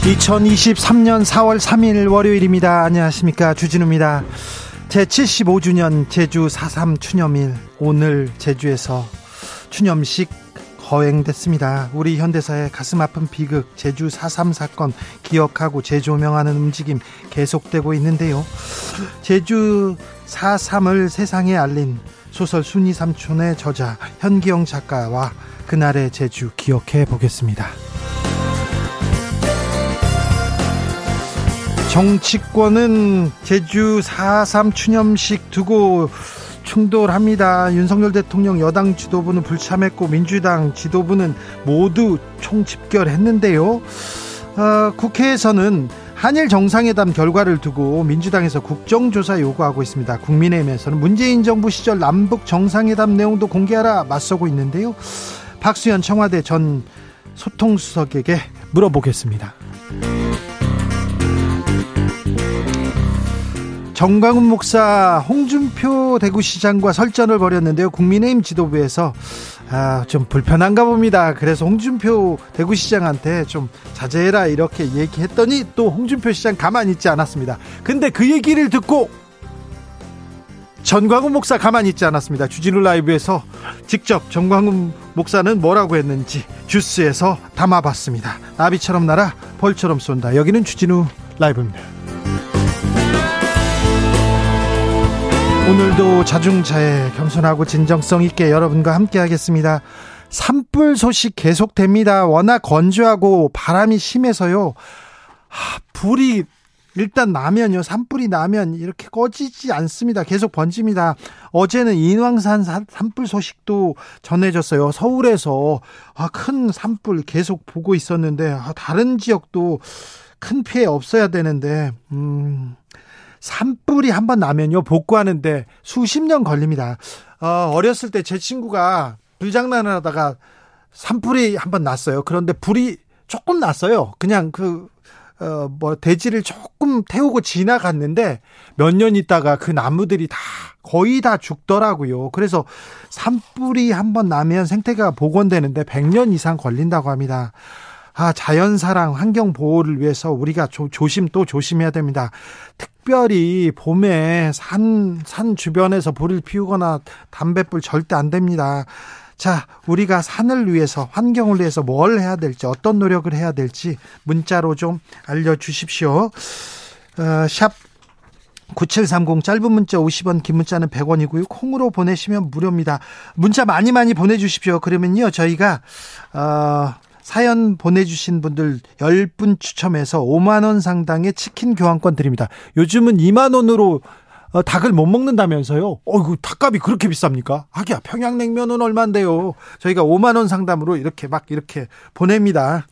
2023년 4월 3일 월요일입니다. 안녕하십니까. 주진우입니다. 제75주년 제주 4.3 추념일. 오늘 제주에서 추념식 거행됐습니다. 우리 현대사의 가슴 아픈 비극 제주 4.3 사건 기억하고 재조명하는 움직임 계속되고 있는데요. 제주 4.3을 세상에 알린 소설 순이 삼촌의 저자 현기영 작가와 그날의 제주 기억해 보겠습니다. 정치권은 제주 4.3 추념식 두고 충돌합니다. 윤석열 대통령 여당 지도부는 불참했고 민주당 지도부는 모두 총집결했는데요. 어, 국회에서는 한일 정상회담 결과를 두고 민주당에서 국정조사 요구하고 있습니다. 국민의힘에서는 문재인 정부 시절 남북 정상회담 내용도 공개하라 맞서고 있는데요. 박수현 청와대 전 소통수석에게 물어보겠습니다. 정광훈 목사 홍준표 대구시장과 설전을 벌였는데요. 국민의힘 지도부에서 아, 좀 불편한가 봅니다. 그래서 홍준표 대구시장한테 좀 자제해라 이렇게 얘기했더니 또 홍준표 시장 가만히 있지 않았습니다. 근데 그 얘기를 듣고 전광훈 목사 가만히 있지 않았습니다. 주진우 라이브에서 직접 전광훈 목사는 뭐라고 했는지 주스에서 담아봤습니다. 나비처럼 날아 벌처럼 쏜다. 여기는 주진우 라이브입니다. 오늘도 자중차에 겸손하고 진정성 있게 여러분과 함께 하겠습니다. 산불 소식 계속됩니다. 워낙 건조하고 바람이 심해서요. 하, 불이 일단 나면요. 산불이 나면 이렇게 꺼지지 않습니다. 계속 번집니다. 어제는 인왕산 산불 소식도 전해졌어요. 서울에서 아, 큰 산불 계속 보고 있었는데 아, 다른 지역도 큰 피해 없어야 되는데 음 산불이 한 번 나면요 복구하는데 수십 년 걸립니다. 어, 어렸을 때 제 친구가 불장난을 하다가 산불이 한 번 났어요. 그런데 불이 조금 났어요. 그냥 그 어, 뭐, 대지를 조금 태우고 지나갔는데 몇 년 있다가 그 나무들이 다 거의 다 죽더라고요. 그래서 산불이 한 번 나면 생태계가 복원되는데 100년 이상 걸린다고 합니다. 아, 자연 사랑, 환경 보호를 위해서 우리가 조, 조심 또 조심해야 됩니다. 특 별히 봄에 산, 산 주변에서 불을 피우거나 담뱃불 절대 안 됩니다. 자, 우리가 산을 위해서, 환경을 위해서 뭘 해야 될지, 어떤 노력을 해야 될지 문자로 좀 알려주십시오. 어, 샵 9730 짧은 문자 50원 긴 문자는 100원이고요. 콩으로 보내시면 무료입니다. 문자 많이 많이 보내 주십시오. 그러면요 저희가 어, 사연 보내주신 분들 10분 추첨해서 5만원 상당의 치킨 교환권 드립니다. 요즘은 2만원으로 어, 닭을 못 먹는다면서요? 어이구, 닭값이 그렇게 비쌉니까? 하기야, 평양냉면은 얼만데요? 저희가 5만원 상담으로 이렇게 막 이렇게 보냅니다.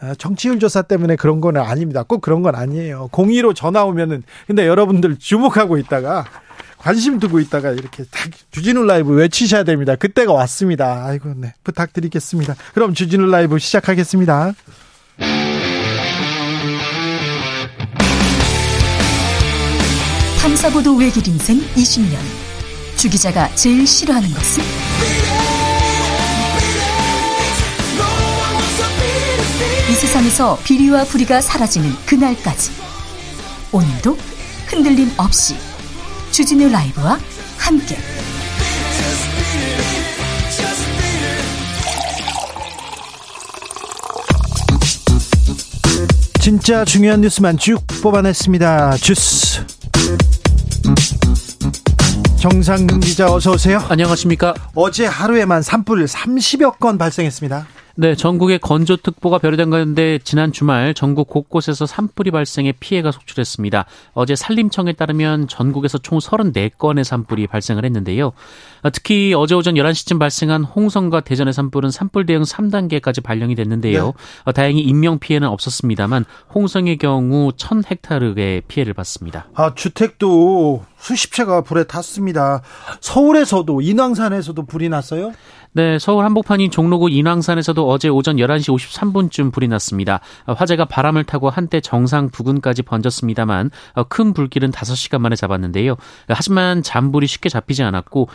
아, 정치율 조사 때문에 그런 건 아닙니다. 꼭 그런 건 아니에요. 공의로 전화 오면은, 근데 여러분들 주목하고 있다가 관심 두고 있다가 이렇게 딱 주진우 라이브 외치셔야 됩니다. 그때가 왔습니다. 아이고, 네. 부탁드리겠습니다. 그럼 주진우 라이브 시작하겠습니다. 탐사보도 외길 인생 20년. 주 기자가 제일 싫어하는 것은? 이 세상에서 비리와 부리가 사라지는 그날까지. 오늘도 흔들림 없이 주진우 라이브와 함께 진짜 중요한 뉴스만 쭉 뽑아냈습니다. 주스 정상근 기자 어서 오세요. 안녕하십니까? 어제 하루에만 산불 30여 건 발생했습니다. 네, 전국에 건조특보가 발효된 가운데 지난 주말 전국 곳곳에서 산불이 발생해 피해가 속출했습니다. 어제 산림청에 따르면 전국에서 총 34건의 산불이 발생을 했는데요. 특히 어제 오전 11시쯤 발생한 홍성과 대전의 산불은 산불 대응 3단계까지 발령이 됐는데요. 네. 다행히 인명 피해는 없었습니다만 홍성의 경우 1000헥타르의 피해를 봤습니다. 아, 주택도 수십 채가 불에 탔습니다. 서울에서도 인왕산에서도 불이 났어요? 네, 서울 한복판인 종로구 인왕산에서도 어제 오전 11시 53분쯤 불이 났습니다. 화재가 바람을 타고 한때 정상 부근까지 번졌습니다만 큰 불길은 5시간 만에 잡았는데요. 하지만 잔불이 쉽게 잡히지 않았고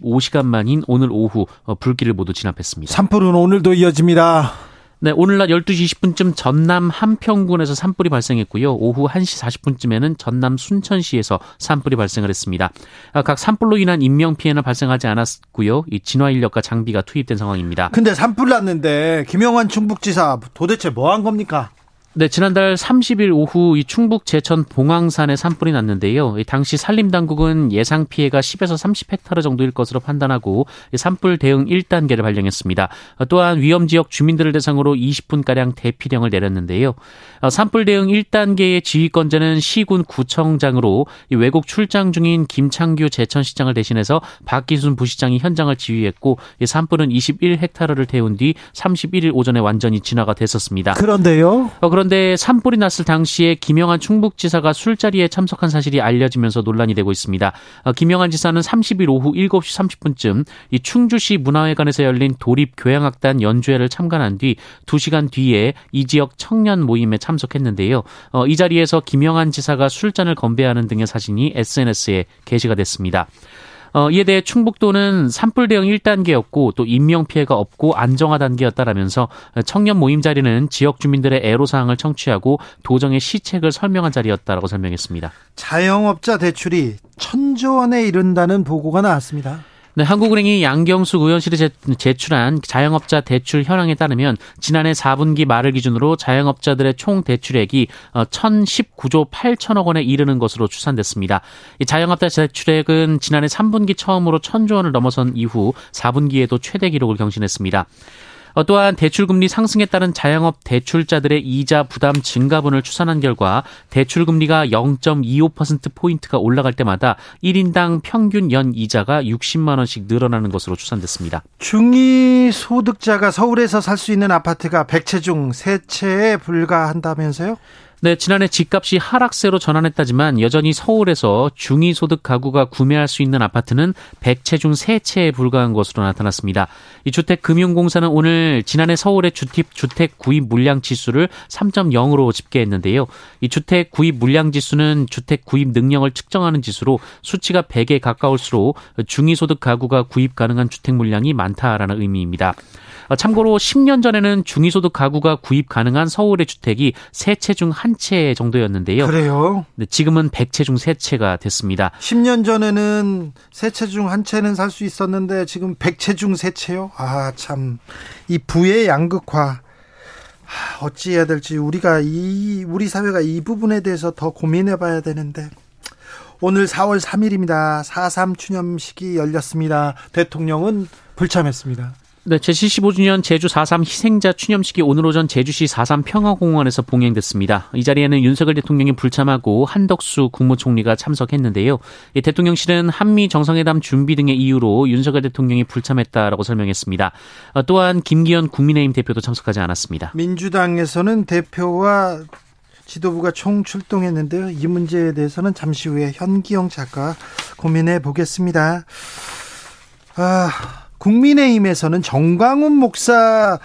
25시간 만인 오늘 오후 불길을 모두 진압했습니다. 산불은 오늘도 이어집니다. 네, 오늘 낮 12시 20분쯤 전남 한평군에서 산불이 발생했고요. 오후 1시 40분쯤에는 전남 순천시에서 산불이 발생을 했습니다. 아, 각 산불로 인한 인명 피해는 발생하지 않았고요. 이 진화 인력과 장비가 투입된 상황입니다. 근데 산불 났는데 김영환 충북지사 도대체 뭐 한 겁니까? 네, 지난달 30일 오후 이 충북 제천 봉황산에 산불이 났는데요. 당시 산림당국은 예상 피해가 10에서 30헥타르 정도일 것으로 판단하고 산불 대응 1단계를 발령했습니다. 또한 위험 지역 주민들을 대상으로 20분가량 대피령을 내렸는데요. 산불 대응 1단계의 지휘권자는 시군 구청장으로 외국 출장 중인 김창규 제천시장을 대신해서 박기순 부시장이 현장을 지휘했고 산불은 21헥타르를 태운 뒤 31일 오전에 완전히 진화가 됐었습니다. 그런데요? 어, 그런데 산불이 났을 당시에 김영한 충북지사가 술자리에 참석한 사실이 알려지면서 논란이 되고 있습니다. 어, 김영한 지사는 30일 오후 7시 30분쯤 이 충주시 문화회관에서 열린 도립 교향악단 연주회를 참관한 뒤 2시간 뒤에 이 지역 청년 모임에 참석했는데요. 어, 이 자리에서 김영한 지사가 술잔을 건배하는 등의 사진이 SNS에 게시가 됐습니다. 어, 이에 대해 충북도는 산불 대응 1단계였고 또 인명 피해가 없고 안정화 단계였다라면서 청년 모임 자리는 지역 주민들의 애로 사항을 청취하고 도정의 시책을 설명한 자리였다라고 설명했습니다. 자영업자 대출이 천조 원에 이른다는 보고가 나왔습니다. 네, 한국은행이 양경수 의원실에 제출한 자영업자 대출 현황에 따르면 지난해 4분기 말을 기준으로 자영업자들의 총 대출액이 1,019조 어, 8천억 원에 이르는 것으로 추산됐습니다. 이 자영업자 대출액은 지난해 3분기 처음으로 1,000조 원을 넘어선 이후 4분기에도 최대 기록을 경신했습니다. 어, 또한 대출금리 상승에 따른 자영업 대출자들의 이자 부담 증가분을 추산한 결과 대출금리가 0.25%포인트가 올라갈 때마다 1인당 평균 연 이자가 60만 원씩 늘어나는 것으로 추산됐습니다. 중위소득자가 서울에서 살 수 있는 아파트가 100채 중 3채에 불과한다면서요? 네, 지난해 집값이 하락세로 전환했다지만 여전히 서울에서 중위소득 가구가 구매할 수 있는 아파트는 100채 중 3채에 불과한 것으로 나타났습니다. 이 주택금융공사는 오늘 지난해 서울의 주택, 주택 구입 물량 지수를 3.0으로 집계했는데요. 이 주택 구입 물량 지수는 주택 구입 능력을 측정하는 지수로 수치가 100에 가까울수록 중위소득 가구가 구입 가능한 주택 물량이 많다라는 의미입니다. 어, 참고로 10년 전에는 중위소득 가구가 구입 가능한 서울의 주택이 세 채 중 한 채 정도였는데요. 그래요? 네, 지금은 100채 중 3채가 됐습니다. 10년 전에는 세채중 한 채는 살 수 있었는데 지금 100채 중 3채요? 아, 참. 이 부의 양극화. 어찌해야 될지 우리가 이 우리 사회가 이 부분에 대해서 더 고민해 봐야 되는데 오늘 4월 3일입니다. 4.3 추념식이 열렸습니다. 대통령은 불참했습니다. 네, 제75주년 제주 4.3 희생자 추념식이 오늘 오전 제주시 4.3 평화공원에서 봉행됐습니다. 이 자리에는 윤석열 대통령이 불참하고 한덕수 국무총리가 참석했는데요. 대통령실은 한미 정상회담 준비 등의 이유로 윤석열 대통령이 불참했다라고 설명했습니다. 어, 또한 김기현 국민의힘 대표도 참석하지 않았습니다. 민주당에서는 대표와 지도부가 총 출동했는데요. 이 문제에 대해서는 잠시 후에 현기영 작가 고민해 보겠습니다. 아, 국민의힘에서는 정광훈 목사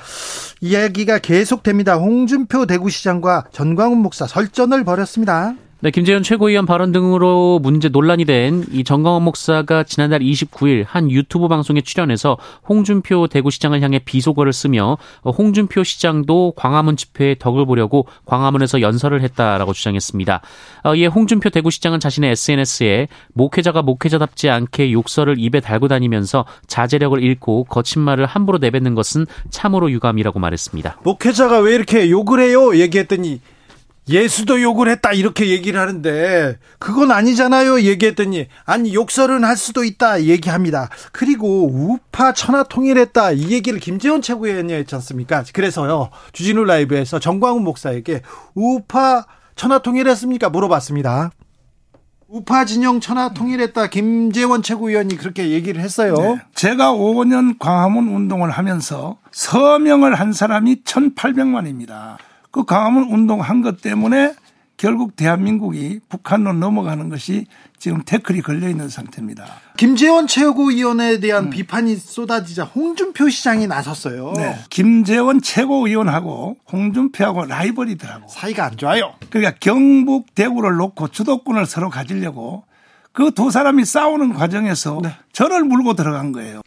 이야기가 계속됩니다. 홍준표 대구시장과 전광훈 목사 설전을 벌였습니다. 네, 김재현 최고위원 발언 등으로 문제 논란이 된 이 정광원 목사가 지난달 29일 한 유튜브 방송에 출연해서 홍준표 대구시장을 향해 비속어를 쓰며 홍준표 시장도 광화문 집회에 덕을 보려고 광화문에서 연설을 했다라고 주장했습니다. 어, 이에 홍준표 대구시장은 자신의 SNS에 목회자가 목회자답지 않게 욕설을 입에 달고 다니면서 자제력을 잃고 거친 말을 함부로 내뱉는 것은 참으로 유감이라고 말했습니다. 목회자가 왜 이렇게 욕을 해요? 얘기했더니 예수도 욕을 했다 이렇게 얘기를 하는데 그건 아니잖아요 얘기했더니 아니 욕설은 할 수도 있다 얘기합니다 그리고 우파 천하 통일했다 이 얘기를 김재원 최고위원이 했지 않습니까 그래서요 주진우 라이브에서 정광훈 목사에게 우파 천하 통일했습니까 물어봤습니다 우파 진영 천하 통일했다 김재원 최고위원이 그렇게 얘기를 했어요. 네. 제가 5년 광화문 운동을 하면서 서명을 한 사람이 1,800만입니다. 그 광화문 운동한 것 때문에 결국 대한민국이 북한으로 넘어가는 것이 지금 태클이 걸려 있는 상태입니다. 김재원 최고위원에 대한 음. 비판이 쏟아지자 홍준표 시장이 나섰어요. 네. 김재원 최고위원하고 홍준표하고 라이벌이더라고. 사이가 안 좋아요. 그러니까 경북 대구를 놓고 주도권을 서로 가지려고 그 두 사람이 싸우는 과정에서 네. 저를 물고 들어간 거예요.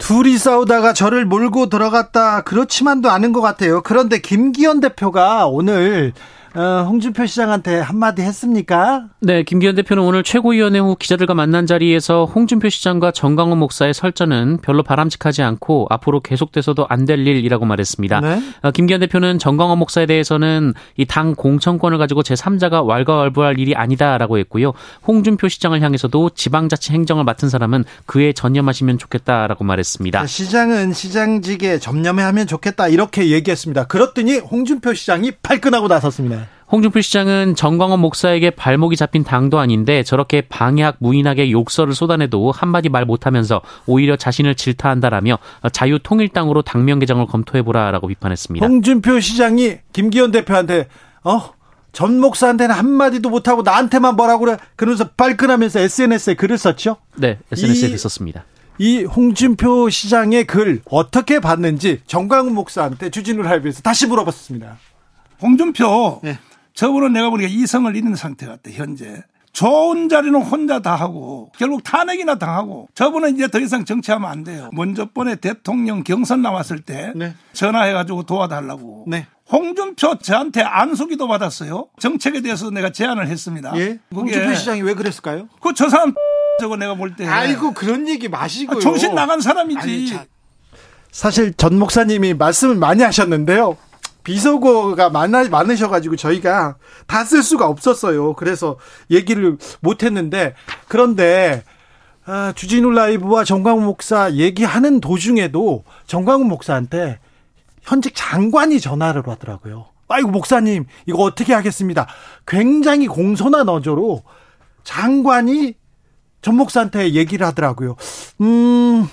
둘이 싸우다가 저를 몰고 들어갔다 그렇지만도 않은 것 같아요. 그런데 김기현 대표가 오늘 어, 홍준표 시장한테 한마디 했습니까? 네, 김기현 대표는 오늘 최고위원회 후 기자들과 만난 자리에서 홍준표 시장과 정강훈 목사의 설전은 별로 바람직하지 않고 앞으로 계속돼서도 안 될 일이라고 말했습니다. 네? 어, 김기현 대표는 정강훈 목사에 대해서는 이 당 공천권을 가지고 제3자가 왈가왈부할 일이 아니다라고 했고요. 홍준표 시장을 향해서도 지방자치 행정을 맡은 사람은 그에 전념하시면 좋겠다라고 말했습니다. 시장은 시장직에 전념하면 좋겠다 이렇게 얘기했습니다. 그렇더니 홍준표 시장이 발끈하고 나섰습니다. 홍준표 시장은 정광원 목사에게 발목이 잡힌 당도 아닌데 저렇게 방해학 무인하게 욕설을 쏟아내도 한마디 말 못하면서 오히려 자신을 질타한다라며 자유통일당으로 당명 개정을 검토해보라라고 비판했습니다. 홍준표 시장이 김기현 대표한테 어? 전 목사한테는 한마디도 못하고 나한테만 뭐라고 그래 그러면서 발끈하면서 SNS에 글을 썼죠? 네, SNS에 글 썼습니다. 이 홍준표 시장의 글 어떻게 봤는지 정광훈 목사한테 주진우 라이브에서 다시 물어봤습니다. 홍준표 네. 저분은 내가 보니까 이성을 잃은 상태 같아 현재. 좋은 자리는 혼자 다 하고 결국 탄핵이나 당하고 저분은 이제 더 이상 정치하면 안 돼요. 먼저 번에 대통령 경선 나왔을 때 네. 전화해가지고 도와달라고. 네. 홍준표 저한테 안수기도 받았어요. 정책에 대해서 내가 제안을 했습니다. 예? 홍준표 시장이 왜 그랬을까요? 그 저 사람 저거 내가 볼 때. 아이고 그런 얘기 마시고요. 아, 정신 나간 사람이지. 아니, 자, 사실 전 목사님이 말씀을 많이 하셨는데요. 비속어가 많아, 많으셔가지고 저희가 다 쓸 수가 없었어요. 그래서 얘기를 못했는데 그런데 아, 주진우 라이브와 정광훈 목사 얘기하는 도중에도 정광훈 목사한테 현직 장관이 전화를 하더라고요. 아이고 목사님 이거 어떻게 하겠습니다. 굉장히 공손한 어조로 장관이 전 목사한테 얘기를 하더라고요. 음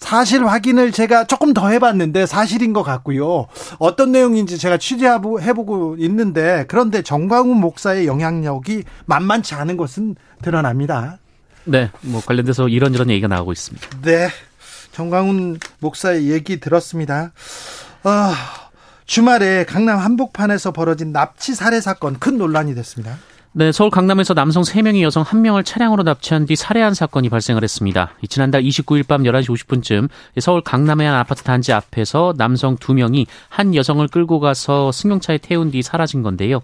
사실 확인을 제가 조금 더 해봤는데 사실인 것 같고요. 어떤 내용인지 제가 취재해보고 있는데 그런데 정광훈 목사의 영향력이 만만치 않은 것은 드러납니다. 네, 뭐 관련돼서 이런저런 얘기가 나오고 있습니다. 네, 정광훈 목사의 얘기 들었습니다. 아, 주말에 강남 한복판에서 벌어진 납치 살해 사건 큰 논란이 됐습니다. 네, 서울 강남에서 남성 3명이 여성 1명을 차량으로 납치한 뒤 살해한 사건이 발생을 했습니다. 지난달 29일 밤 11시 50분쯤 서울 강남의 한 아파트 단지 앞에서 남성 2명이 한 여성을 끌고 가서 승용차에 태운 뒤 사라진 건데요.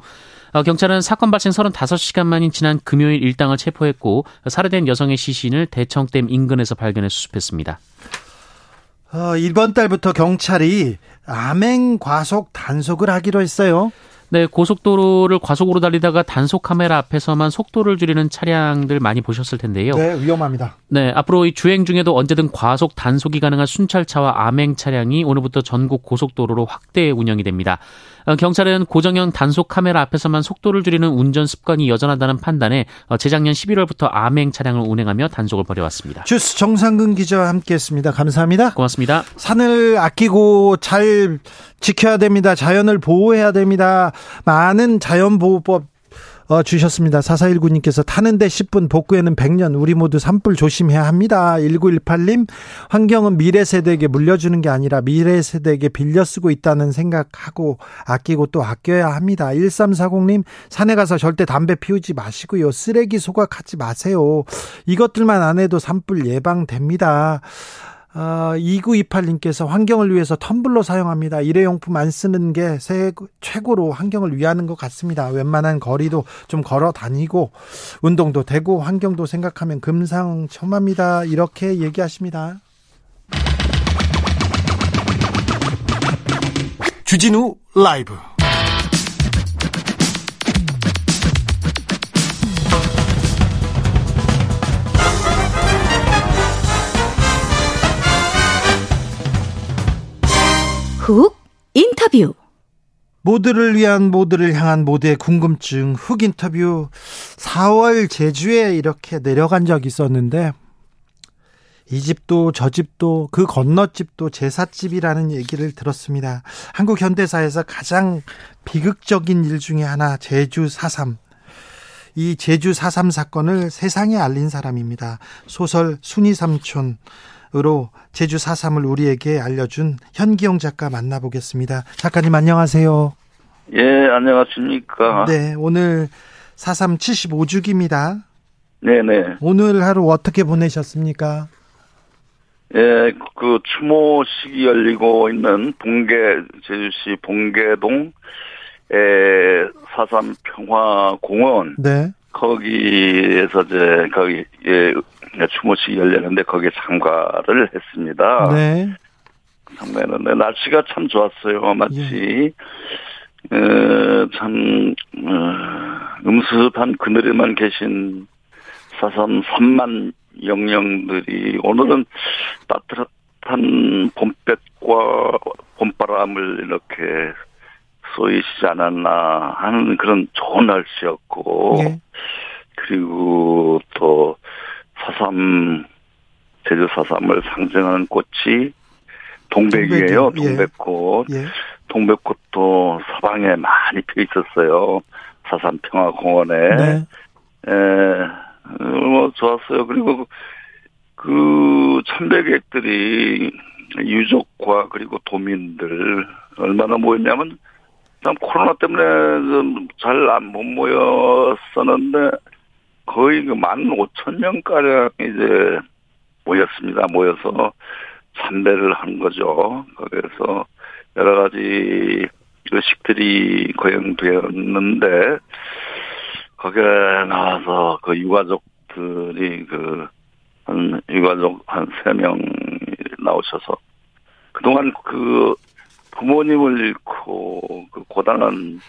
어, 경찰은 사건 발생 35시간 만인 지난 금요일 일당을 체포했고 살해된 여성의 시신을 대청댐 인근에서 발견해 수습했습니다. 어, 이번 달부터 경찰이 암행 과속 단속을 하기로 했어요. 네, 고속도로를 과속으로 달리다가 단속 카메라 앞에서만 속도를 줄이는 차량들 많이 보셨을 텐데요. 네, 위험합니다. 네, 앞으로 이 주행 중에도 언제든 과속 단속이 가능한 순찰차와 암행 차량이 오늘부터 전국 고속도로로 확대 운영이 됩니다. 어, 경찰은 고정형 단속 카메라 앞에서만 속도를 줄이는 운전 습관이 여전하다는 판단에 어, 재작년 11월부터 암행 차량을 운행하며 단속을 벌여왔습니다. 주스 정상근 기자와 함께했습니다. 감사합니다. 고맙습니다. 산을 아끼고 잘 지켜야 됩니다. 자연을 보호해야 됩니다. 많은 자연보호법 어, 주셨습니다. 4419님께서 타는데 10분, 복구에는 100년, 우리 모두 산불 조심해야 합니다. 1918님, 환경은 미래 세대에게 물려주는 게 아니라 미래 세대에게 빌려 쓰고 있다는 생각하고 아끼고 또 아껴야 합니다. 1340님, 산에 가서 절대 담배 피우지 마시고요. 쓰레기 소각하지 마세요. 이것들만 안 해도 산불 예방됩니다. 어, 2928님께서 환경을 위해서 텀블러 사용합니다. 일회용품 안 쓰는 게 최고로 환경을 위하는 것 같습니다. 웬만한 거리도 좀 걸어 다니고 운동도 되고 환경도 생각하면 금상첨화입니다. 이렇게 얘기하십니다. 주진우 라이브 훅 인터뷰. 모두를 위한 모두를 향한 모두의 궁금증 훅 인터뷰 4월 제주에 이렇게 내려간 적이 있었는데 이 집도 저 집도 그 건너집도 제삿집이라는 얘기를 들었습니다. 한국 현대사에서 가장 비극적인 일 중에 하나 제주 4.3. 이 제주 4.3 사건을 세상에 알린 사람입니다. 소설 순이 삼촌 으로 제주 4.3을 우리에게 알려준 현기영 작가 만나보겠습니다. 작가님 안녕하세요. 예, 안녕하십니까. 네, 오늘 4.3 75주기입니다. 네네. 오늘 하루 어떻게 보내셨습니까? 예, 그 추모식이 열리고 있는 봉계, 제주시 봉계동, 에, 사삼 평화공원. 네. 거기에서 이제, 거기, 예, 추모식이 열렸는데 거기에 참가를 했습니다. 네. 참가했는데 날씨가 참 좋았어요. 마치, 어, 참, 어, 음습한 그늘에만 계신 사삼 3만 영령들이 오늘은 따뜻한 봄볕과 봄바람을 이렇게 쏘이시지 않았나 하는 그런 좋은 날씨였고 예. 그리고 또 사삼 제주 사삼을 상징하는 꽃이 동백이에요. 예. 동백꽃. 예. 동백꽃도 사방에 많이 펴 있었어요. 사삼 평화공원에. 네. 에, 어, 뭐 좋았어요. 그리고 그 참배객들이 유족과 그리고 도민들 얼마나 모였냐면 참 코로나 때문에 좀잘안못 모였었는데 거의 그만 오천 명 가량 이제 모였습니다. 모여서 참배를 한 거죠. 거기에서 여러 가지 의식들이 거행되었는데 거기에 나와서 그 유가족들이 그, 한, 유가족 한 세 명 나오셔서 그동안 그 부모님을 잃고 그 고단한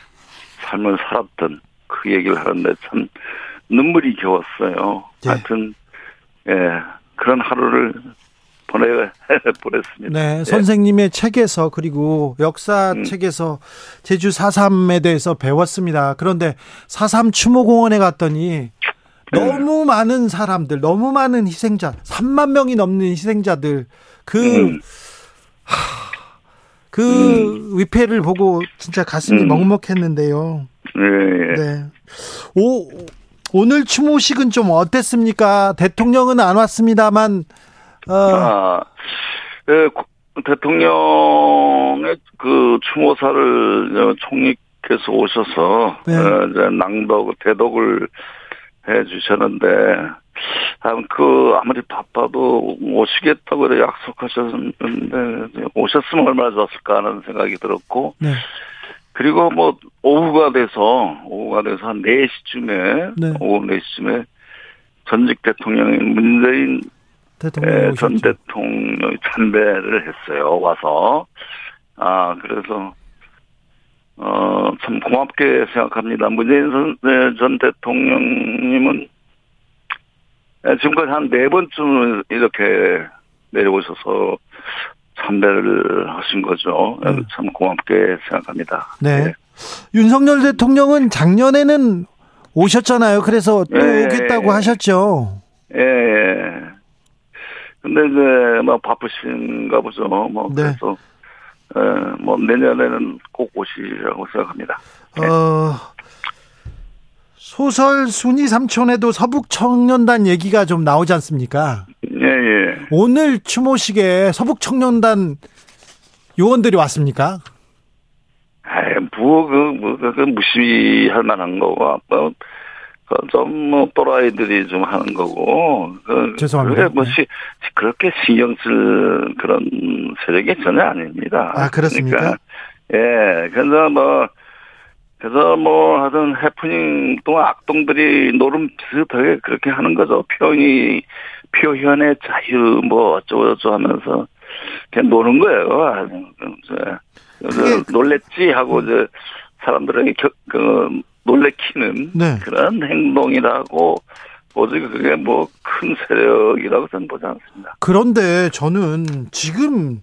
삶을 살았던 그 얘기를 하는데 참 눈물이 겨웠어요. 예. 하여튼, 예, 그런 하루를 보내, 보냈습니다. 네, 예. 선생님의 책에서 그리고 역사 음. 책에서 제주 4.3에 대해서 배웠습니다. 그런데 4.3 추모공원에 갔더니 네. 너무 많은 사람들, 너무 많은 희생자, 3만 명이 넘는 희생자들, 그, 음. 하, 그 위패를 보고 진짜 가슴이 음. 먹먹했는데요. 예, 예. 네. 오, 오늘 추모식은 좀 어땠습니까? 대통령은 안 왔습니다만, 어, 아, 예, 고- 대통령의 그 추모사를 어, 총리께서 오셔서 네. 어, 낭독 대독을 해 주셨는데 아, 그 아무리 바빠도 오시겠다고 그래 약속하셨는데 오셨으면 얼마나 좋았을까 하는 생각이 들었고 네. 그리고 뭐 오후가 돼서 오후가 돼서 한 4시쯤에 네. 오후 4시쯤에 전직 대통령인 문재인 대통령 예. 전 대통령이 참배를 했어요. 와서 아 그래서 어 참 고맙게 생각합니다. 문재인 선- 네, 전 대통령님은 예, 지금까지 한 네 번쯤 이렇게 내려오셔서 참배를 하신 거죠. 예, 네. 참 고맙게 생각합니다. 네. 예. 윤석열 대통령은 작년에는 오셨잖아요. 그래서 또 예, 오겠다고 예. 하셨죠. 예, 예. 근데 이제 뭐 바쁘신가 보죠. 뭐 네. 그래서 에, 뭐 내년에는 꼭 오시라고 생각합니다. 어, 소설 순이 삼촌에도 서북 청년단 얘기가 좀 나오지 않습니까? 예, 예. 오늘 추모식에 서북 청년단 요원들이 왔습니까? 아이, 뭐, 그, 뭐, 그, 그 무시할 만한 거고, 뭐, 좀, 뭐, 또라이들이 좀 하는 거고, 그, 죄송합니다. 뭐, 네. 시, 그렇게 신경 쓸 그런 세력이 전혀 아닙니다. 아, 그렇습니까? 그러니까, 예, 그래서 뭐, 그래서 뭐, 하여튼 해프닝 또 악동들이 노름 비슷하게 그렇게 하는 거죠. 표현이, 표현의 자유, 뭐, 어쩌고저쩌고 하면서, 그냥 노는 거예요. 이제, 그게- 놀랬지 하고, 이제, 사람들에게 겨, 그, 놀래키는 네. 그런 행동이라고 보지 그게 뭐 큰 세력이라고 저는 보지 않습니다. 그런데 저는 지금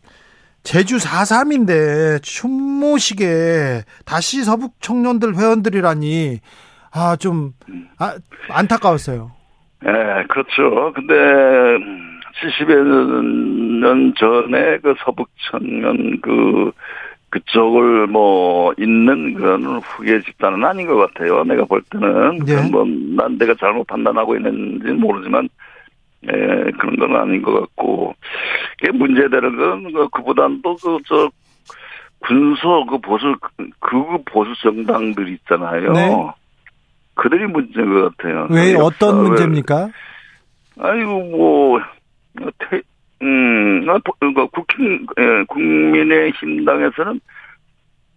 제주 4.3인데 춘모식에 다시 서북 청년들 회원들이라니 아 좀 아, 안타까웠어요. 예, 네, 그렇죠. 근데 70여 년 전에 그 서북 청년 그 그쪽을 뭐 있는 그런 후계 집단은 아닌 것 같아요. 내가 볼 때는 네. 뭐 난 내가 잘못 판단하고 있는지 모르지만 예, 그런 건 아닌 것 같고 그게 문제되는 건 그, 그보다는 또그저 군소 그 보수 극우 보수 정당들 있잖아요. 네. 그들이 문제인 것 같아요. 왜그 어떤 문제입니까? 아이고 뭐 태, 음, 아, 보- 그 국힘 예, 국민의 힘당에서는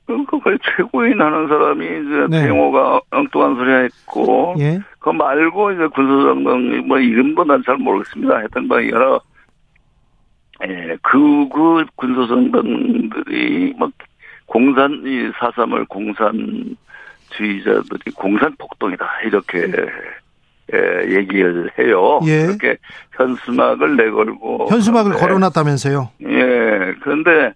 그, 그 거의 최고인 하는 사람이 이제 네. 태용호가 엉뚱한 소리 했고 예. 그거 말고 이제 군소정당 뭐 이름도 난 잘 모르겠습니다. 하여튼 뭐 여러 예, 그, 그 군소정당들이 뭐 공산 이 사삼을 공산주의자들이 공산 폭동이다 이렇게 예, 얘기를 해요. 예. 그렇게 현수막을 내걸고 현수막을 그런데 걸어놨다면서요. 예, 그런데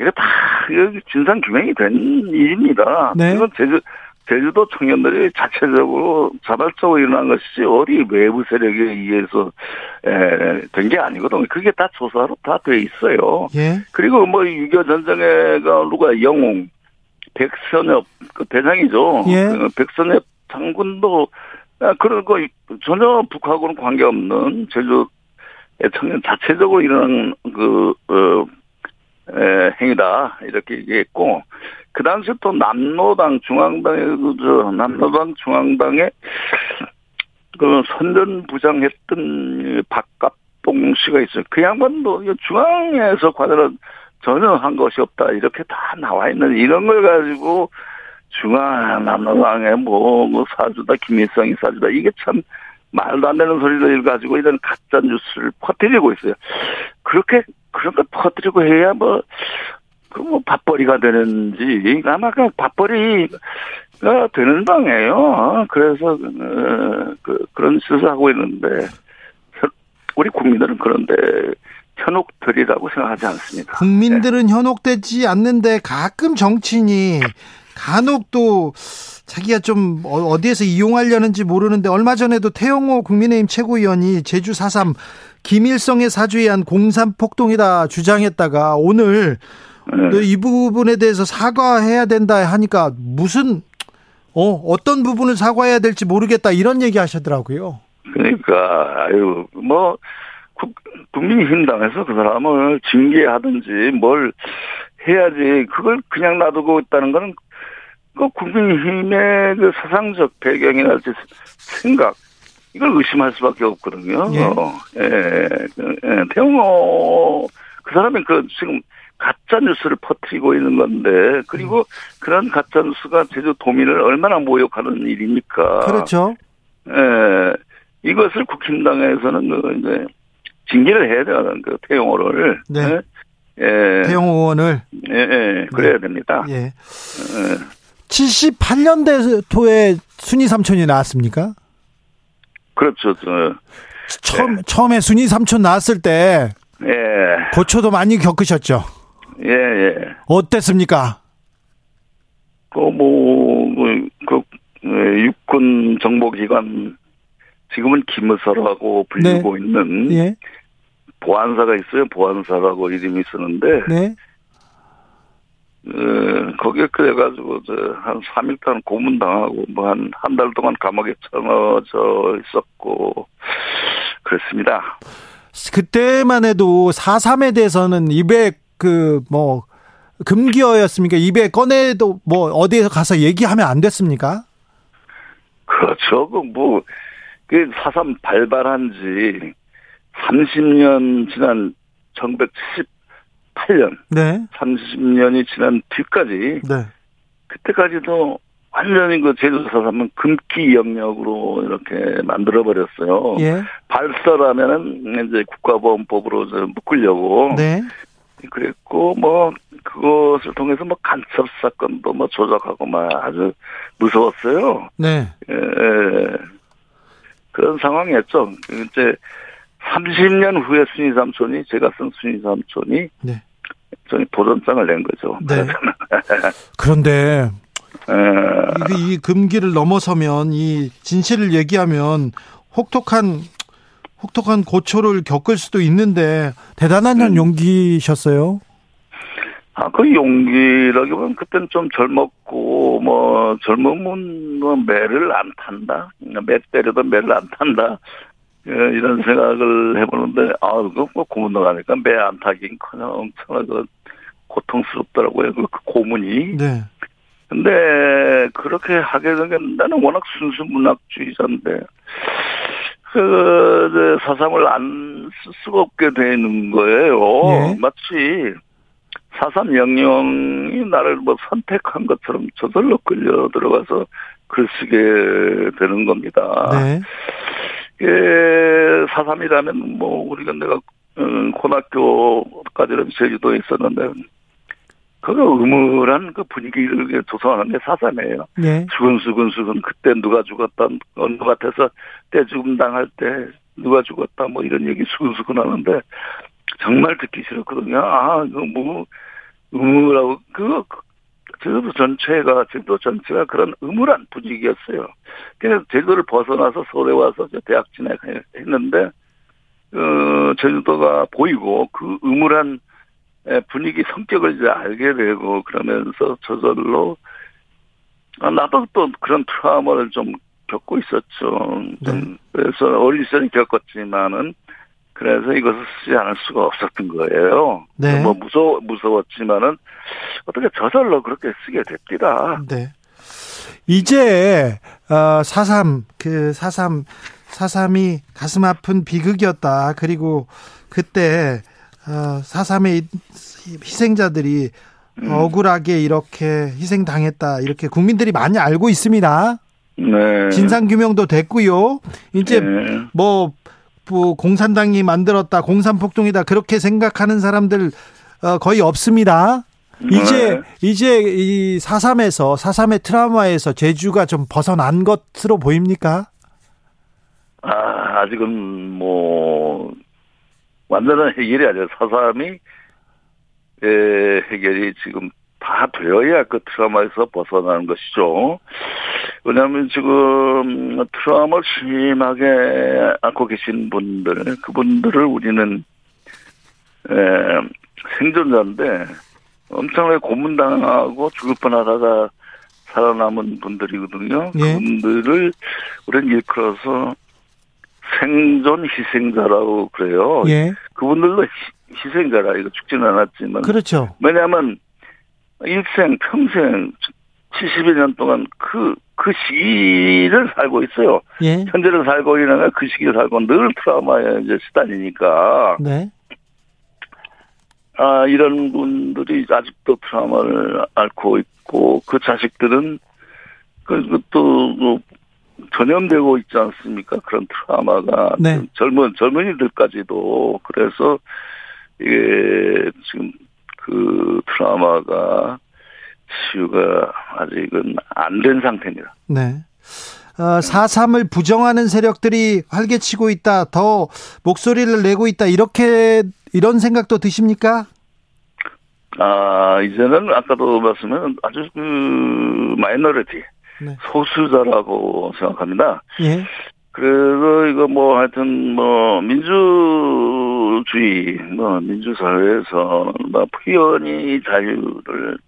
이게 다 여기 진상 규명이 된 일입니다. 네. 이건 제주 제주도 청년들이 자체적으로 자발적으로 일어난 것이지 어디 외부 세력에 의해서 된 게 아니거든요. 그게 다 조사로 다 돼 있어요. 예. 그리고 뭐 유교 전쟁에가 누가 영웅, 백선엽 그 대장이죠. 예. 그 백선엽 장군도 아, 그런 거 전혀 북하고는 관계없는 제주 청년 자체적으로 일어난 그 어, 에, 행위다 이렇게 얘기했고 그 당시 또 남로당 중앙당의 그저 남로당 중앙당의 그 선전 부장했던 박갑봉 씨가 있어요. 그 양반도 이 중앙에서 과제를 전혀 한 것이 없다 이렇게 다 나와 있는 이런 걸 가지고 중앙 남로당의 뭐, 뭐 사주다 김일성이 사주다 이게 참 말도 안 되는 소리를 가지고 이런 가짜 뉴스를 퍼뜨리고 있어요. 그렇게 그런 걸 퍼뜨리고 해야 뭐 그 뭐 밥벌이가 되는지 아마 그 밥벌이가 되는 방이에요. 그래서 어, 그 그런 짓을 하고 있는데 현- 우리 국민들은 그런데 현혹들이라고 생각하지 않습니다. 국민들은 현혹되지 않는데 가끔 정치인이 간혹 또 자기가 좀 어- 어디에서 이용하려는지 모르는데 얼마 전에도 태영호 국민의힘 최고위원이 제주 4.3 김일성의 사주에 한 공산 폭동이다 주장했다가 오늘 네. 이 부분에 대해서 사과해야 된다 하니까 무슨 어 어떤 부분을 사과해야 될지 모르겠다 이런 얘기 하시더라고요. 그러니까 아유 뭐 국, 국민의힘당에서 그 사람을 징계하든지 뭘 해야지 그걸 그냥 놔두고 있다는 거는 그 국민의힘의 그 사상적 배경이나 지 생각 이걸 의심할 수밖에 없거든요. 예. 예, 그, 예, 태용호 그 사람이 그 지금 가짜 뉴스를 퍼뜨리고 있는 건데 그리고 그런 가짜 뉴스가 제주 도민을 얼마나 모욕하는 일입니까? 그렇죠. 예, 이것을 국힘당에서는 그 이제 징계를 해야 되는 그 태용호를. 네. 예, 예, 태영호 의원을 예, 예, 그래야 됩니다. 예. 예. 78년대토에 순위 삼촌이 나왔습니까? 그렇죠. 저, 처음 처음에 순위 삼촌 나왔을 때 예, 고초도 많이 겪으셨죠. 예, 예. 어땠습니까? 그, 뭐, 그, 그, 예, 육군 정보기관, 지금은 기무사라고 불리고 있는 예. 보안사가 있어요. 보안사라고 이름이 있었는데, 네. 어, 거기에 그래가지고, 저, 한 3일 동안 고문당하고, 뭐, 한, 한 달 동안 감옥에 쳐넣어져 있었고, 그렇습니다. 그때만 해도 4.3에 대해서는 입에 그 뭐 금기어였습니까? 입에 꺼내도 뭐 어디에 가서 얘기하면 안 됐습니까? 그렇죠. 그 뭐, 그 사삼 발발한 지 30년 지난 1978년, 네. 30년이 지난 뒤까지, 네. 그때까지도 완전히 그 제주 사삼은 금기 영역으로 이렇게 만들어 버렸어요. 예. 발설하면은 이제 국가보안법으로 저 묶으려고. 네. 그랬고, 뭐, 그것을 통해서 뭐 간첩 사건도 뭐 조작하고 막 아주 무서웠어요. 네. 예, 예. 그런 상황이었죠. 이제 30년 후에 순위 삼촌이 제가 쓴 순위 삼촌이 네. 저기 도전장을 낸 거죠. 네. 그런데 에, 이, 이 금기를 넘어서면 이 진실을 얘기하면 혹독한 혹독한 고초를 겪을 수도 있는데 대단한 음. 용기셨어요. 아, 그 용기라기보다는 그땐 좀 젊었고, 뭐, 젊으면 뭐 매를 안 탄다? 매 때려도 매를 안 탄다? 예, 이런 생각을 해보는데, 아, 그거 뭐 고문도 가니까 매 안 타긴 커녕 엄청나게 고통스럽더라고요. 그, 그 고문이. 네. 근데 그렇게 하게 된 게 나는 워낙 순수 문학주의자인데 그 사삼을 안 쓸 수가 없게 되는 거예요. 예. 마치 사삼 영령이 나를 뭐 선택한 것처럼 저절로 끌려 들어가서 글 쓰게 되는 겁니다. 네. 예, 사삼이라면 뭐 우리가 내가 음, 고등학교까지는 제주도에 있었는데 그거 음울한 그 분위기를 조성하는 게 사삼이에요. 네. 수근 수근 수근 그때 누가 죽었다 어느 밭에서 때 죽음 당할 때 누가 죽었다 뭐 이런 얘기 수근 수근 하는데 정말 듣기 싫었거든요. 아 이거 뭐 음울하고 그거 제주도 전체가 제주도 전체가 그런 음울한 분위기였어요. 그래서 제주도를 벗어나서 서울에 와서 대학 진학했는데 어 제주도가 보이고 그 음울한 에, 분위기 성격을 이제 알게 되고 그러면서 저절로 아, 나도 또 그런 트라우마를 좀 겪고 있었죠. 좀 그래서 어린 시절에 겪었지만은 그래서 이것을 쓰지 않을 수가 없었던 거예요. 네. 뭐 무서워 무서웠지만은 어떻게 저절로 그렇게 쓰게 됐더라. 네. 이제 어, 4.3, 그 4.3, 4.3이 가슴 아픈 비극이었다. 그리고 그때 어, 4.3의 희생자들이 음. 억울하게 이렇게 희생당했다. 이렇게 국민들이 많이 알고 있습니다. 네. 진상 규명도 됐고요. 이제 네. 뭐, 뭐 공산당이 만들었다, 공산폭동이다 그렇게 생각하는 사람들 어, 거의 없습니다. 이제 네. 이제 이 4.3에서 4.3의 트라우마에서 제주가 좀 벗어난 것으로 보입니까? 아, 아직은 뭐 완전한 해결이 아니라 사삼이 에, 해결이 지금 다 되어야 그 트라우마에서 벗어나는 것이죠. 왜냐하면 지금 트라우마를 심하게 앓고 계신 분들, 그분들을 우리는 에, 생존자인데 엄청나게 고문당하고 죽을 뻔하다가 살아남은 분들이거든요. 예. 그분들을 우리는 일컬어서 생존 희생자라고 그래요. 예. 그분들도 희- 희생자라 이거 죽지는 않았지만 그렇죠. 왜냐하면 일생 평생 70여 년 동안 그, 그 시기를 살고 있어요. 예. 현재를 살고 있는 그 시기를 살고 늘 트라우마에 이제 시달리니까 네. 아 이런 분들이 아직도 트라우마를 앓고 있고 그 자식들은 그것도 뭐 전염되고 있지 않습니까? 그런 트라우마가 네. 젊은 젊은이들까지도 그래서 이게 지금 그 트라우마가 치유가 아직은 안 된 상태입니다. 네. 어, 4.3을 부정하는 세력들이 활개치고 있다. 더 목소리를 내고 있다. 이렇게 이런 생각도 드십니까? 아 이제는 아까도 말씀한 아주 그 마이너리티 네. 소수자라고 생각합니다. 예. 그래서 이거 뭐 하여튼 뭐 민주 주의 뭐 민주사회에서 뭐 표현이 자유를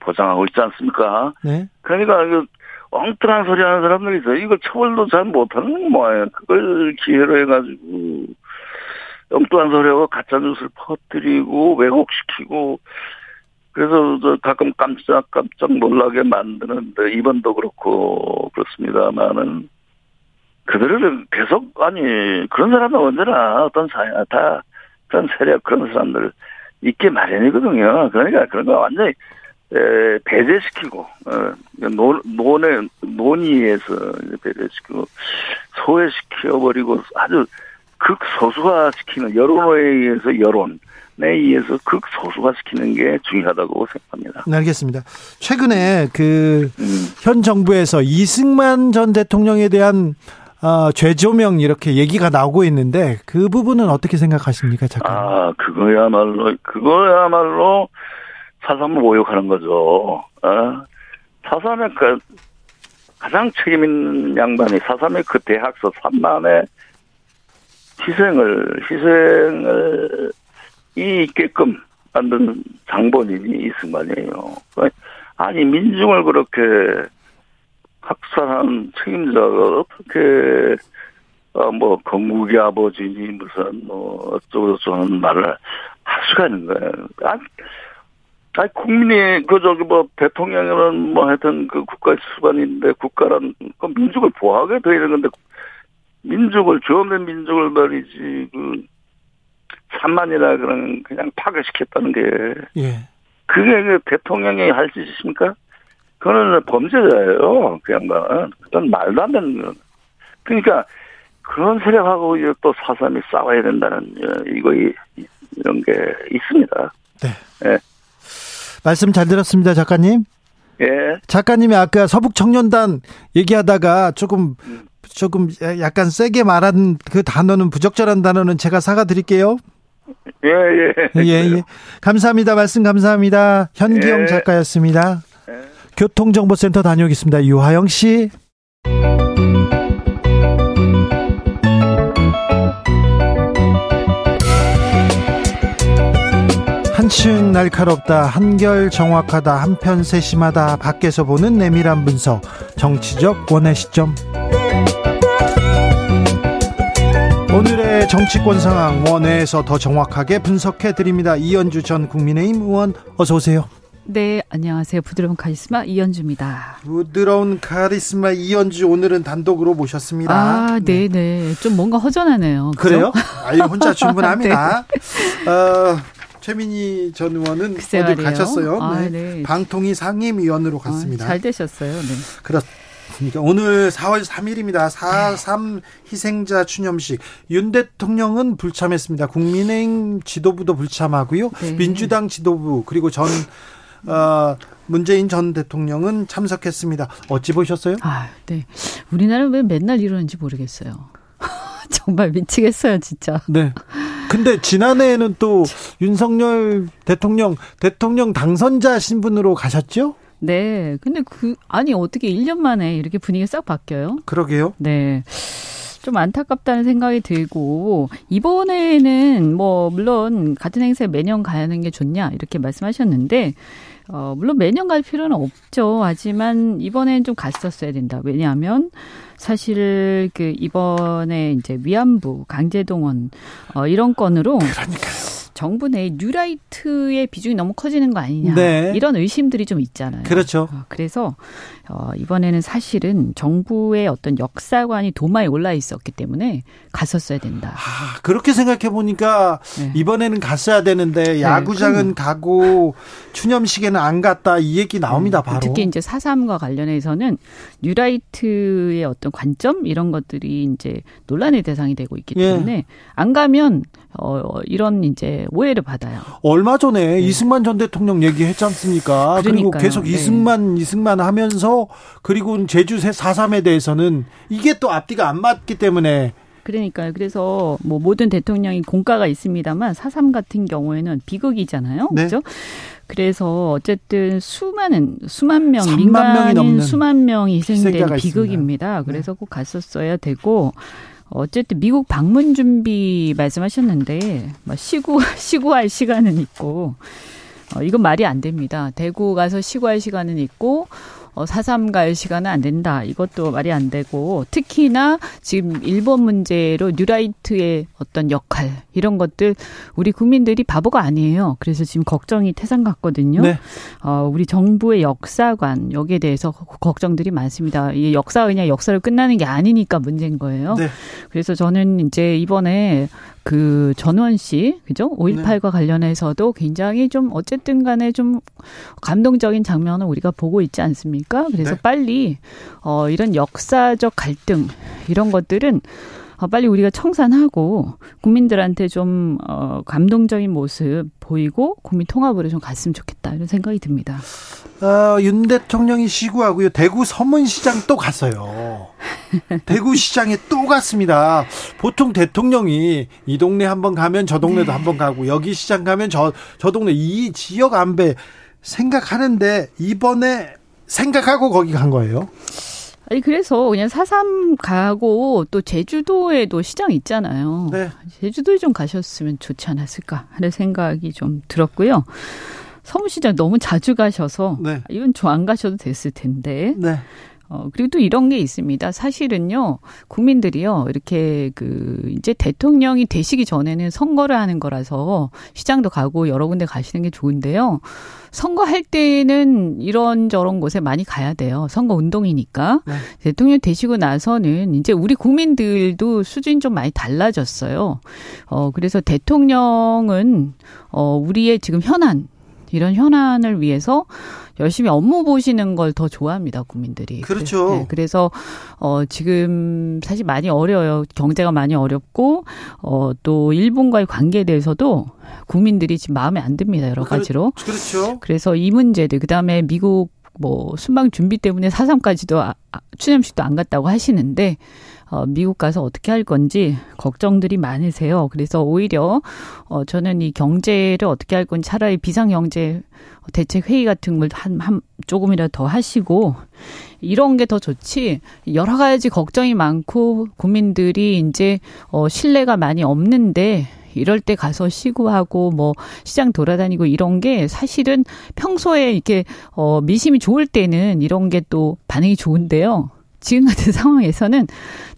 보장하고 있지 않습니까? 네. 그러니까 이거 엉뚱한 소리 하는 사람들이 있어요. 이걸 처벌도 잘 못하는 뭐예요. 그걸 기회로 해가지고 엉뚱한 소리하고 가짜 뉴스를 퍼뜨리고 왜곡시키고 그래서 저 가끔 깜짝 깜짝 놀라게 만드는데 이번도 그렇고 그렇습니다만은 그들은 계속 아니 그런 사람은 언제나 어떤 사회 다 그런 세력 그런 사람들 있게 마련이거든요. 그러니까 그런 거 완전히 에, 배제시키고 어, 논, 논의 논의에서 배제시키고 소외시켜버리고 아주 극소수화시키는 여론에 의해서 여론 에 의해서 극소수화시키는 게 중요하다고 생각합니다. 네, 알겠습니다. 최근에 그 음, 현 정부에서 이승만 전 대통령에 대한 어, 죄조명 이렇게 얘기가 나오고 있는데 그 부분은 어떻게 생각하십니까, 작가님? 아, 그거야말로, 그거야말로 사삼을 모욕하는 거죠. 어? 사삼의 그 가장 책임 있는 양반이 사삼의 그 대학서 3만의 희생을, 희생을 이 있게끔 만든 장본인이 이승만이에요. 아니, 민중을 그렇게 학살한 책임자가 어떻게 어, 뭐, 건국의 아버지니, 무슨, 뭐, 어쩌고 저쩌고 하는 말을 할 수가 있는 거예요. 아니, 아니, 국민이, 그, 저기, 뭐, 대통령이면 뭐, 하여튼 그 국가의 수반인데, 국가란, 그 민족을 보호하게 돼 있는 건데, 민족을, 죄 없는 민족을 말이지, 그, 산만이라 그런, 그냥 파괴시켰다는 게. 예. 그게 그 대통령이 할 짓입니까? 그거는 범죄자예요. 그 양반은. 그건 말도 안 되는 거. 그러니까, 그런 세력하고 또 사삼이 싸워야 된다는 어, 이거 이런 게 있습니다. 네. 예. 말씀 잘 들었습니다, 작가님. 예. 작가님이 아까 서북 청년단 얘기하다가 조금 조금 약간 세게 말한 그 단어는 부적절한 단어는 제가 사과드릴게요. 예, 예. 예, 예. 감사합니다. 말씀 감사합니다. 현기영 예. 작가였습니다. 교통정보센터 다녀오겠습니다. 유하영 씨. 한층 날카롭다, 한결 정확하다, 한편 세심하다, 밖에서 보는 내밀한 분석, 정치적 원의 시점. 오늘의 정치권 상황 원회에서 더 정확하게 분석해 드립니다. 이현주 전 국민의힘 의원 어서 오세요. 네, 안녕하세요. 부드러운 카리스마 이현주입니다. 부드러운 카리스마 이현주 오늘은 단독으로 모셨습니다. 아, 네, 네. 좀 뭔가 허전하네요. 그죠? 그래요? 아니 혼자 충분합니다. 어, 최민희 전 의원은 어디 말이에요. 가셨어요? 아, 네. 네. 방통위 상임위원으로 갔습니다. 아, 잘 되셨어요. 네. 그렇습니까? 오늘 4월 3일입니다. 4.3 희생자 추념식. 윤 대통령은 불참했습니다. 국민의힘 지도부도 불참하고요. 네. 민주당 지도부 그리고 전 어, 문재인 전 대통령은 참석했습니다. 어찌 보셨어요? 아, 네. 우리나라는 왜 맨날 이러는지 모르겠어요. 정말 미치겠어요, 진짜. 네. 근데 지난해에는 또 윤석열 대통령 대통령 당선자 신분으로 가셨죠? 네. 근데 그, 아니, 어떻게 1년 만에 이렇게 분위기가 싹 바뀌어요? 그러게요. 네. 좀 안타깝다는 생각이 들고 이번에는 뭐 물론 같은 행사에 매년 가는 게 좋냐 이렇게 말씀하셨는데 어 물론 매년 갈 필요는 없죠. 하지만 이번엔 좀 갔었어야 된다. 왜냐하면 사실 그 이번에 이제 위안부 강제동원 어 이런 건으로 정부 내 뉴라이트의 비중이 너무 커지는 거 아니냐 네. 이런 의심들이 좀 있잖아요. 그렇죠. 어, 그래서 어, 이번에는 사실은 정부의 어떤 역사관이 도마에 올라 있었기 때문에 갔었어야 된다. 아, 그렇게 생각해 보니까 네. 이번에는 갔어야 되는데 야구장은 가고 추념식에는 안 갔다 이 얘기 나옵니다. 바로. 특히 이제 사삼과 관련해서는 뉴라이트의 어떤 관점 이런 것들이 이제 논란의 대상이 되고 있기 예. 때문에 안 가면 어 이런 이제 오해를 받아요. 얼마 전에 이승만 전 대통령 얘기했지 않습니까? 그리고 네. 계속 네. 이승만 이승만 하면서 그리고 제주 4.3에 대해서는 이게 또 앞뒤가 안 맞기 때문에 그러니까요. 그래서 뭐 모든 대통령이 공과가 있습니다만 사삼 같은 경우에는 비극이잖아요. 네. 그렇죠? 그래서 어쨌든 수많은 수만 명 3만 명이 민간인 수만 명이 희생된 희생자가 네. 비극입니다. 그래서 꼭 갔었어야 되고 어쨌든 미국 방문 준비 말씀하셨는데 뭐 시구 시구할 시간은 있고 어, 이건 말이 안 됩니다. 대구 가서 시구할 시간은 있고 어, 사삼 갈 시간은 안 된다. 이것도 말이 안 되고 특히나 지금 일본 문제로 뉴라이트의 어떤 역할 이런 것들 우리 국민들이 바보가 아니에요. 그래서 지금 걱정이 태산 같거든요. 네. 어, 우리 정부의 역사관 여기에 대해서 걱정들이 많습니다. 이 역사 그냥 역사로 끝나는 게 아니니까 문제인 거예요. 네. 그래서 저는 이제 이번에 그 전원 씨, 그죠? 5.18과 관련해서도 굉장히 좀 어쨌든 간에 좀 감동적인 장면을 우리가 보고 있지 않습니까? 그래서 네. 빨리 어 이런 역사적 갈등 이런 것들은 어, 빨리 우리가 청산하고 국민들한테 좀 어, 감동적인 모습 보이고 국민 통합으로 좀 갔으면 좋겠다 이런 생각이 듭니다. 어, 윤 대통령이 시구하고요. 대구 서문시장 또 갔어요. 대구 시장에 또 갔습니다. 보통 대통령이 이 동네 한번 가면 저 동네도 네. 한번 가고 여기 시장 가면 저, 저 동네 이 지역 안배 생각하는데 이번에 생각하고 거기 간 거예요? 아니 그래서 그냥 사삼 가고 또 제주도에도 시장 있잖아요. 네. 제주도에 좀 가셨으면 좋지 않았을까 하는 생각이 좀 들었고요. 서울시장 너무 자주 가셔서 네. 이건 좀안 가셔도 됐을 텐데. 네. 어, 그리고 또 이런 게 있습니다. 사실은요, 국민들이요, 이렇게 그, 이제 대통령이 되시기 전에는 선거를 하는 거라서 시장도 가고 여러 군데 가시는 게 좋은데요. 선거할 때는 이런저런 곳에 많이 가야 돼요. 선거 운동이니까. 네. 대통령 되시고 나서는 이제 우리 국민들도 수준이 좀 많이 달라졌어요. 어, 그래서 대통령은, 어, 우리의 지금 현안, 이런 현안을 위해서 열심히 업무 보시는 걸 더 좋아합니다 국민들이. 그렇죠. 네, 그래서 어 지금 사실 많이 어려요. 경제가 많이 어렵고 어또 일본과의 관계에 대해서도 국민들이 지금 마음에 안 듭니다 여러 가지로. 그렇죠. 그래서 이 문제들 그다음에 미국 뭐 순방 준비 때문에 사삼까지도 아, 아, 추념식도 안 갔다고 하시는데 어, 미국 가서 어떻게 할 건지 걱정들이 많으세요. 그래서 오히려 어, 저는 이 경제를 어떻게 할 건지 차라리 비상경제 대책 회의 같은 걸 한, 한 조금이라도 더 하시고 이런 게 더 좋지 여러 가지 걱정이 많고 국민들이 이제 어 신뢰가 많이 없는데 이럴 때 가서 시구하고 뭐 시장 돌아다니고 이런 게 사실은 평소에 이렇게 어 미심이 좋을 때는 이런 게 또 반응이 좋은데요. 지금 같은 상황에서는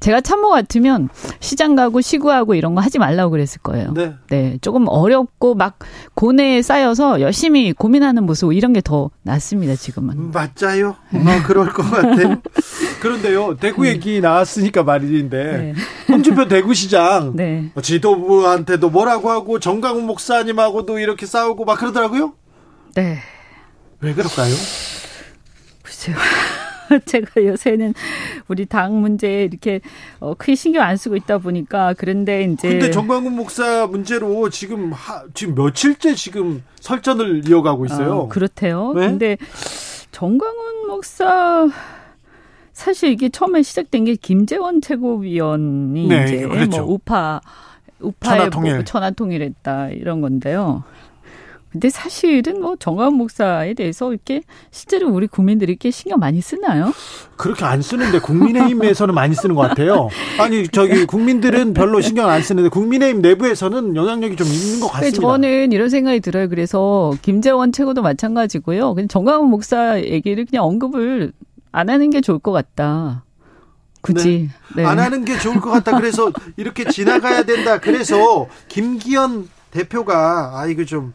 제가 참모 같으면 시장 가고 시구하고 이런 거 하지 말라고 그랬을 거예요. 네. 네. 조금 어렵고 막 고뇌에 쌓여서 열심히 고민하는 모습 이런 게 더 낫습니다, 지금은. 음, 맞아요. 어, 그럴 것 같아요. 그런데요, 대구 네. 얘기 나왔으니까 말인데, 네. 홍준표 대구시장, 네. 지도부한테도 뭐라고 하고, 정강훈 목사님하고도 이렇게 싸우고 막 그러더라고요? 네. 왜 그럴까요? 글쎄요. 제가 요새는 우리 당 문제에 이렇게 어, 크게 신경 안 쓰고 있다 보니까 그런데 이제 근데 정광훈 목사 문제로 지금 하, 지금 며칠째 지금 설전을 이어가고 있어요. 어, 그렇대요. 네? 근데 정광훈 목사 사실 이게 처음에 시작된 게 김재원 최고위원이 네, 이제 그렇죠. 뭐 우파 우파에 천하통일. 뭐 천하통일했다 이런 건데요. 근데 사실은 뭐 정광훈 목사에 대해서 이렇게 실제로 우리 국민들이 이렇게 신경 많이 쓰나요? 그렇게 안 쓰는데 국민의힘에서는 많이 쓰는 것 같아요. 아니 저기 국민들은 별로 신경 안 쓰는데 국민의힘 내부에서는 영향력이 좀 있는 것 같습니다. 저는 이런 생각이 들어요. 그래서 김재원 최고도 마찬가지고요. 그냥 정광훈 목사 얘기를 그냥 언급을 안 하는 게 좋을 것 같다. 굳이 네. 네. 안 하는 게 좋을 것 같다. 그래서 이렇게 지나가야 된다. 그래서 김기현 대표가 아 이거 좀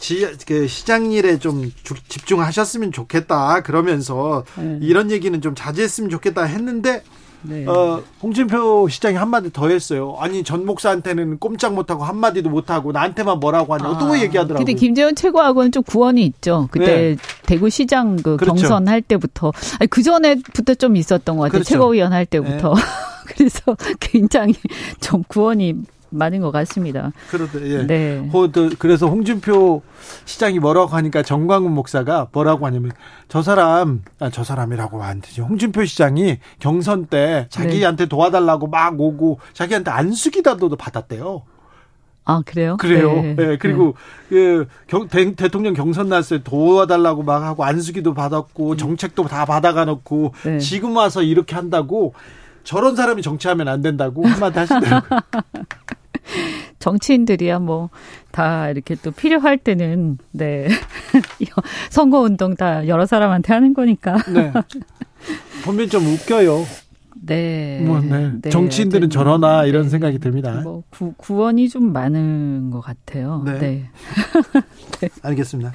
지, 그 시장 일에 좀 집중하셨으면 좋겠다. 그러면서 네. 이런 얘기는 좀 자제했으면 좋겠다 했는데 네. 어, 홍준표 시장이 한마디 더 했어요. 아니, 전 목사한테는 꼼짝 못하고 한마디도 못하고 나한테만 뭐라고 하냐. 아, 또 얘기하더라고요. 근데 김재원 최고하고는 좀 구원이 있죠. 그때 네. 대구시장 그 그렇죠. 경선 할 때부터. 아니, 그 전에부터 좀 있었던 것 같아요. 그렇죠. 최고위원 할 때부터. 네. 그래서 굉장히 좀 구원이 많은 것 같습니다. 그런데 예. 네. 그래서 홍준표 시장이 뭐라고 하니까 정광훈 목사가 뭐라고 하냐면 저 사람 아, 저 사람이라고 안 되죠. 홍준표 시장이 경선 때 자기한테 네. 도와달라고 막 오고 자기한테 안수기다도 받았대요. 아 그래요? 그래요. 네. 네. 그리고 네. 그 경, 대, 통령 경선 났을 때 도와달라고 막 하고 안수기도 받았고 음. 정책도 다 받아가 놓고 네. 지금 와서 이렇게 한다고 저런 사람이 정치하면 안 된다고 한마디 하시더라고요. 정치인들이야 뭐 다 이렇게 또 필요할 때는 네 선거 운동 다 여러 사람한테 하는 거니까. 네. 보면 좀 웃겨요. 네. 뭐, 네. 네. 정치인들은 네. 저러나 이런 네. 생각이 듭니다. 뭐 구, 구원이 좀 많은 것 같아요. 네. 네. 네. 알겠습니다.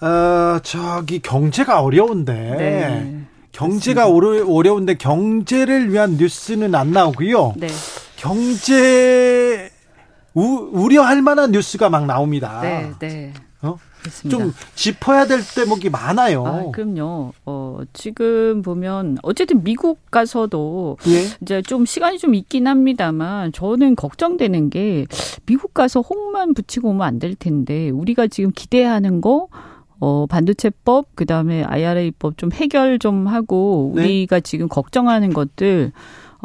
어, 저기 경제가 어려운데. 네. 경제가 어려, 어려운데 경제를 위한 뉴스는 안 나오고요. 네. 경제 우, 우려할 만한 뉴스가 막 나옵니다. 네, 네. 어? 그렇습니다. 좀 짚어야 될 대목이 많아요. 아, 그럼요. 어, 지금 보면 어쨌든 미국 가서도 예? 이제 좀 시간이 좀 있긴 합니다만 저는 걱정되는 게 미국 가서 홍만 붙이고 오면 안 될 텐데 우리가 지금 기대하는 거 어, 반도체법, 그 다음에 IRA법 좀 해결 좀 하고, 네. 우리가 네. 지금 걱정하는 것들,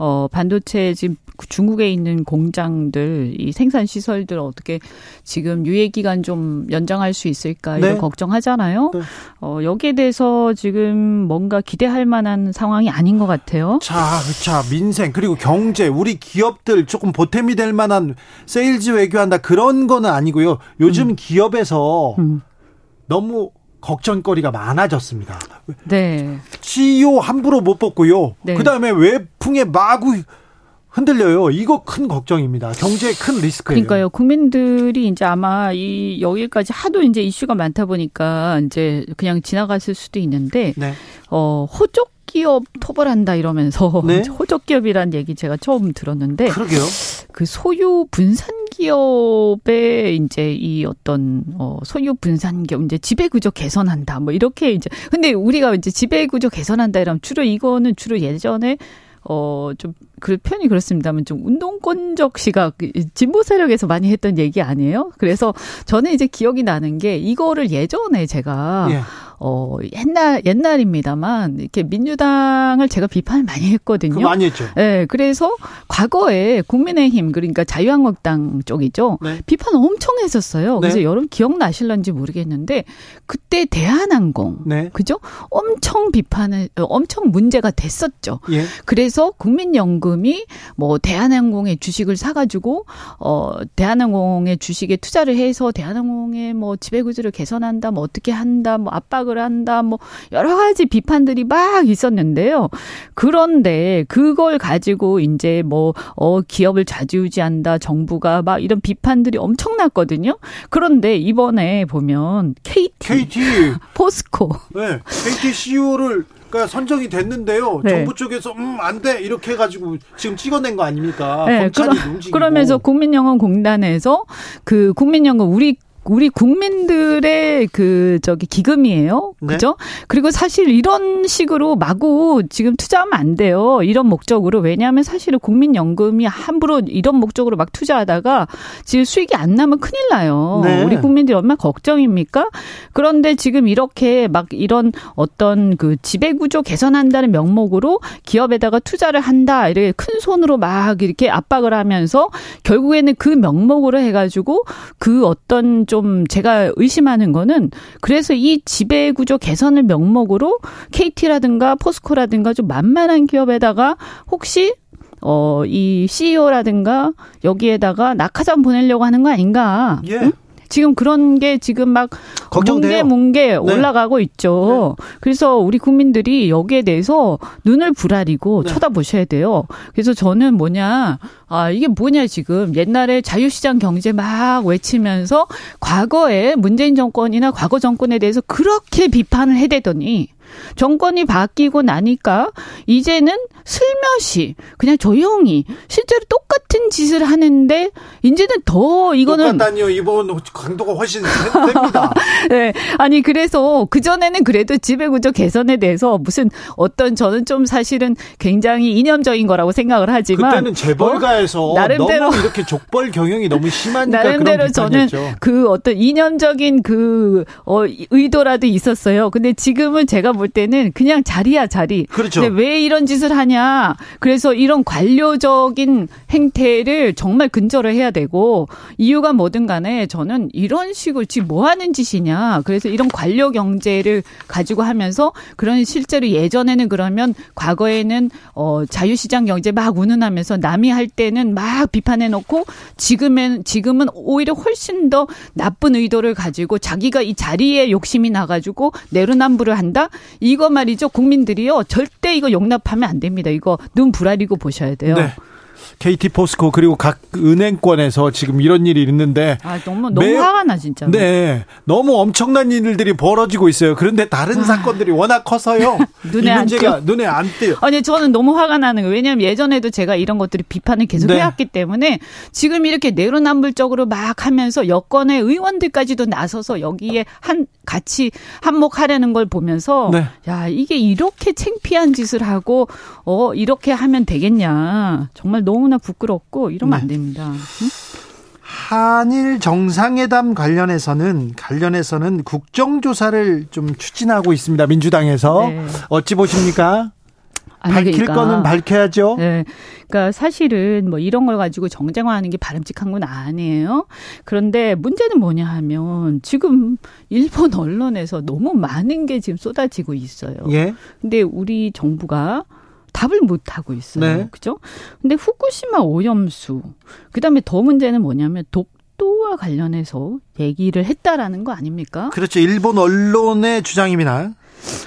어, 반도체 지금 중국에 있는 공장들, 이 생산 시설들 어떻게 지금 유예 기간 좀 연장할 수 있을까 이런 네. 걱정하잖아요. 네. 어, 여기에 대해서 지금 뭔가 기대할 만한 상황이 아닌 것 같아요. 자, 자, 민생 그리고 경제, 우리 기업들 조금 보탬이 될 만한 세일즈 외교한다 그런 거는 아니고요. 요즘 음. 기업에서 음. 너무 걱정거리가 많아졌습니다. 네. CEO 함부로 못 뽑고요. 네. 그 다음에 외풍에 마구 흔들려요. 이거 큰 걱정입니다. 경제에 큰 리스크예요. 그러니까요. 국민들이 이제 아마 이 여기까지 하도 이제 이슈가 많다 보니까 이제 그냥 지나갔을 수도 있는데 네. 어 호적 기업 토벌한다 이러면서 네? 호적 기업이란 얘기 제가 처음 들었는데 그러게요. 그 소유 분산 기업의 이제 이 어떤 어 소유 분산 기업 이제 지배 구조 개선한다 뭐 이렇게 이제 근데 우리가 이제 지배 구조 개선한다 이러면 주로 이거는 주로 예전에 어, 좀, 그 표현이 그렇습니다만 좀 운동권적 시각, 진보 세력에서 많이 했던 얘기 아니에요? 그래서 저는 이제 기억이 나는 게 이거를 예전에 제가, 예. 어, 옛날, 옛날입니다만, 이렇게 민주당을 제가 비판을 많이 했거든요. 많이 했죠. 네, 그래서 과거에 국민의힘, 그러니까 자유한국당 쪽이죠. 네. 비판 엄청 했었어요. 그래서 네. 여러분 기억나실런지 모르겠는데, 그때 대한항공, 네. 그죠? 엄청 비판을, 엄청 문제가 됐었죠. 예. 그래서 국민연금이 뭐 대한항공의 주식을 사가지고, 어, 대한항공의 주식에 투자를 해서 대한항공의 뭐 지배구조를 개선한다, 뭐 어떻게 한다, 뭐 압박을 공격을 한다, 뭐 여러 가지 비판들이 막 있었는데요. 그런데 그걸 가지고 이제 뭐, 어, 기업을 좌지우지한다, 정부가 막 이런 비판들이 엄청났거든요. 그런데 이번에 보면 KT, KT. 포스코. 네. KT CEO를 그러니까 선정이 됐는데요. 네. 정부 쪽에서 음 안 돼 이렇게 해가지고 지금 찍어낸 거 아닙니까? 네, 검찰이 그러, 움직이고. 그러면서 국민연금공단에서 그 국민연금 우리 우리 국민들의 그 저기 기금이에요. 네. 그죠? 그리고 사실 이런 식으로 마구 지금 투자하면 안 돼요. 이런 목적으로. 왜냐하면 사실은 국민연금이 함부로 이런 목적으로 막 투자하다가 지금 수익이 안 나면 큰일 나요. 네. 우리 국민들이 얼마나 걱정입니까? 그런데 지금 이렇게 막 이런 어떤 그 지배 구조 개선한다는 명목으로 기업에다가 투자를 한다. 이렇게 큰 손으로 막 이렇게 압박을 하면서 결국에는 그 명목으로 해 가지고 그 어떤 좀 제가 의심하는 거는 그래서 이 지배 구조 개선을 명목으로 KT라든가 포스코라든가 좀 만만한 기업에다가 혹시 어, 이 CEO라든가 여기에다가 낙하산 보내려고 하는 거 아닌가? 예. 응? 지금 그런 게 지금 막 걱정돼요. 뭉게 뭉게 네. 올라가고 있죠. 네. 그래서 우리 국민들이 여기에 대해서 눈을 부라리고 네. 쳐다보셔야 돼요. 그래서 저는 뭐냐, 아, 이게 뭐냐 지금 옛날에 자유시장 경제 막 외치면서 과거에 문재인 정권이나 과거 정권에 대해서 그렇게 비판을 해대더니 정권이 바뀌고 나니까 이제는 슬며시 그냥 조용히 실제로 똑같은 짓을 하는데 이제는 더 이거는 똑같다니요 이번 강도가 훨씬 됩니다. 네, 아니 그래서 그 전에는 그래도 지배구조 개선에 대해서 무슨 어떤 저는 좀 사실은 굉장히 이념적인 거라고 생각을 하지만 그때는 재벌가에서 어, 나름대로 이렇게 족벌 경영이 너무 심하니까 나름대로 저는 그 어떤 이념적인 그 어, 의도라도 있었어요. 근데 지금은 제가 볼 때는 그냥 자리야 자리. 그렇죠. 근데 왜 이런 짓을 하냐? 그래서 이런 관료적인 행태를 정말 근절을 해야 되고 이유가 뭐든 간에 저는 이런 식으로 지금 뭐 하는 짓이냐? 그래서 이런 관료 경제를 가지고 하면서 그런 실제로 예전에는 그러면 과거에는 어 자유시장 경제 막 운운하면서 남이 할 때는 막 비판해 놓고 지금은 지금은 오히려 훨씬 더 나쁜 의도를 가지고 자기가 이 자리에 욕심이 나가지고 내로남불을 한다. 이거 말이죠. 국민들이요. 절대 이거 용납하면 안 됩니다. 이거 눈 부라리고 보셔야 돼요. 네. KT 포스코 그리고 각 은행권에서 지금 이런 일이 있는데 아 너무 너무 매- 화가 나 진짜. 네 너무 엄청난 일들이 벌어지고 있어요. 그런데 다른 사건들이 워낙 커서요. 아. 눈에 이안 문제가 눈에 안 띄요. 아니 저는 너무 화가 나는 거예요. 왜냐하면 예전에도 제가 이런 것들이 비판을 계속 네. 해왔기 때문에 지금 이렇게 내로남불적으로 막 하면서 여권의 의원들까지도 나서서 여기에 한 같이 한몫하려는 걸 보면서 네. 야 이게 이렇게 창피한 짓을 하고 어 이렇게 하면 되겠냐 정말 너무 나 부끄럽고 이러면 네. 안 됩니다. 응? 한일 정상회담 관련해서는 관련해서는 국정조사를 좀 추진하고 있습니다. 민주당에서 네. 어찌 보십니까? 아니, 밝힐 그러니까. 거는 밝혀야죠. 네. 그러니까 사실은 뭐 이런 걸 가지고 정쟁화하는 게 바람직한 건 아니에요. 그런데 문제는 뭐냐 하면 지금 일본 언론에서 너무 많은 게 지금 쏟아지고 있어요. 예. 근데 우리 정부가 답을 못 하고 있어요. 네. 그죠? 근데 후쿠시마 오염수. 그다음에 더 문제는 뭐냐면 독도와 관련해서 얘기를 했다라는 거 아닙니까? 그렇죠. 일본 언론의 주장입니다.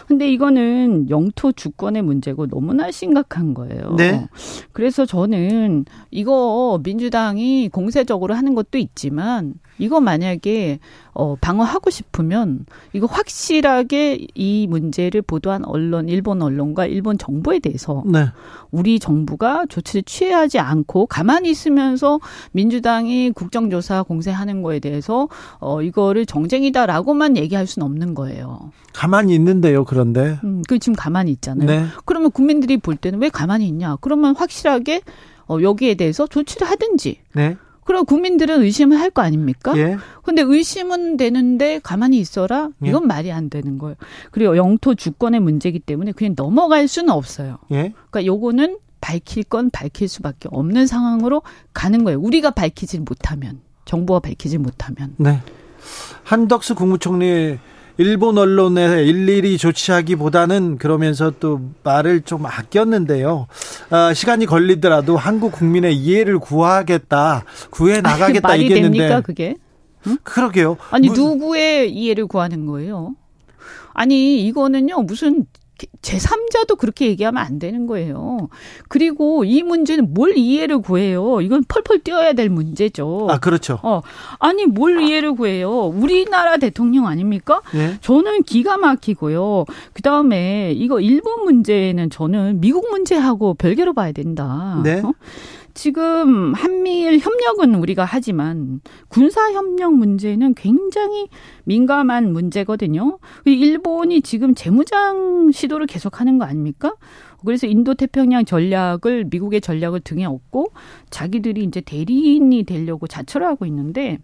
근데 이거는 영토 주권의 문제고 너무나 심각한 거예요. 네. 그래서 저는 이거 민주당이 공세적으로 하는 것도 있지만 이거 만약에 어 방어하고 싶으면 이거 확실하게 이 문제를 보도한 언론, 일본 언론과 일본 정부에 대해서 네. 우리 정부가 조치를 취하지 않고 가만히 있으면서 민주당이 국정조사 공세하는 거에 대해서 어 이거를 정쟁이다라고만 얘기할 수는 없는 거예요. 가만히 있는데요. 그런데. 음, 그 지금 가만히 있잖아요. 네. 그러면 국민들이 볼 때는 왜 가만히 있냐? 그러면 확실하게 어, 여기에 대해서 조치를 하든지. 네. 그럼 국민들은 의심을 할 거 아닙니까? 예. 근데 의심은 되는데 가만히 있어라? 예. 이건 말이 안 되는 거예요. 그리고 영토 주권의 문제이기 때문에 그냥 넘어갈 수는 없어요. 예. 그러니까 요거는 밝힐 건 밝힐 수밖에 없는 상황으로 가는 거예요. 우리가 밝히지 못하면. 정부가 밝히지 못하면. 네. 한덕수 국무총리 일본 언론에 일일이 조치하기보다는 그러면서 또 말을 좀 아꼈는데요. 아, 시간이 걸리더라도 한국 국민의 이해를 구하겠다, 구해 나가겠다 말이 얘기했는데 됩니까 그게? 그러게요. 아니 뭐- 누구의 이해를 구하는 거예요? 아니 이거는요 무슨 제3자도 그렇게 얘기하면 안 되는 거예요. 그리고 이 문제는 뭘 이해를 구해요? 이건 펄펄 뛰어야 될 문제죠. 아 그렇죠. 어, 아니 뭘 이해를 구해요? 우리나라 대통령 아닙니까? 예. 저는 기가 막히고요. 그 다음에 이거 일본 문제는 저는 미국 문제하고 별개로 봐야 된다. 네. 어? 지금 한미일 협력은 우리가 하지만 군사 협력 문제는 굉장히 민감한 문제거든요. 이 일본이 지금 재무장 시도를 계속하는 거 아닙니까? 그래서 인도 태평양 전략을 미국의 전략을 등에 업고 자기들이 이제 대리인이 되려고 자처를 하고 있는데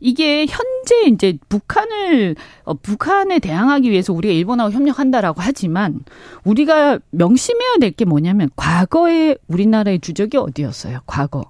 이게 현재 이제 북한을 어, 북한에 대항하기 위해서 우리가 일본하고 협력한다라고 하지만 우리가 명심해야 될 게 뭐냐면 과거에 우리나라의 주적이 어디였어요? 과거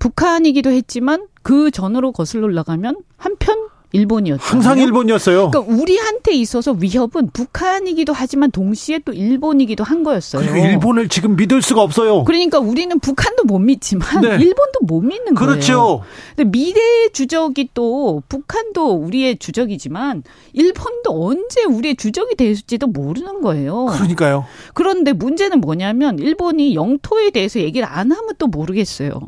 북한이기도 했지만 그 전으로 거슬러 올라가면 한편 일본이었죠. 항상 일본이었어요. 그러니까 우리한테 있어서 위협은 북한이기도 하지만 동시에 또 일본이기도 한 거였어요. 그리고 일본을 지금 믿을 수가 없어요. 그러니까 우리는 북한도 못 믿지만 네. 일본도 못 믿는 거예요. 그렇죠. 근데 미래의 주적이 또 북한도 우리의 주적이지만 일본도 언제 우리의 주적이 될지도 모르는 거예요. 그러니까요. 그런데 문제는 뭐냐면 일본이 영토에 대해서 얘기를 안 하면 또 모르겠어요.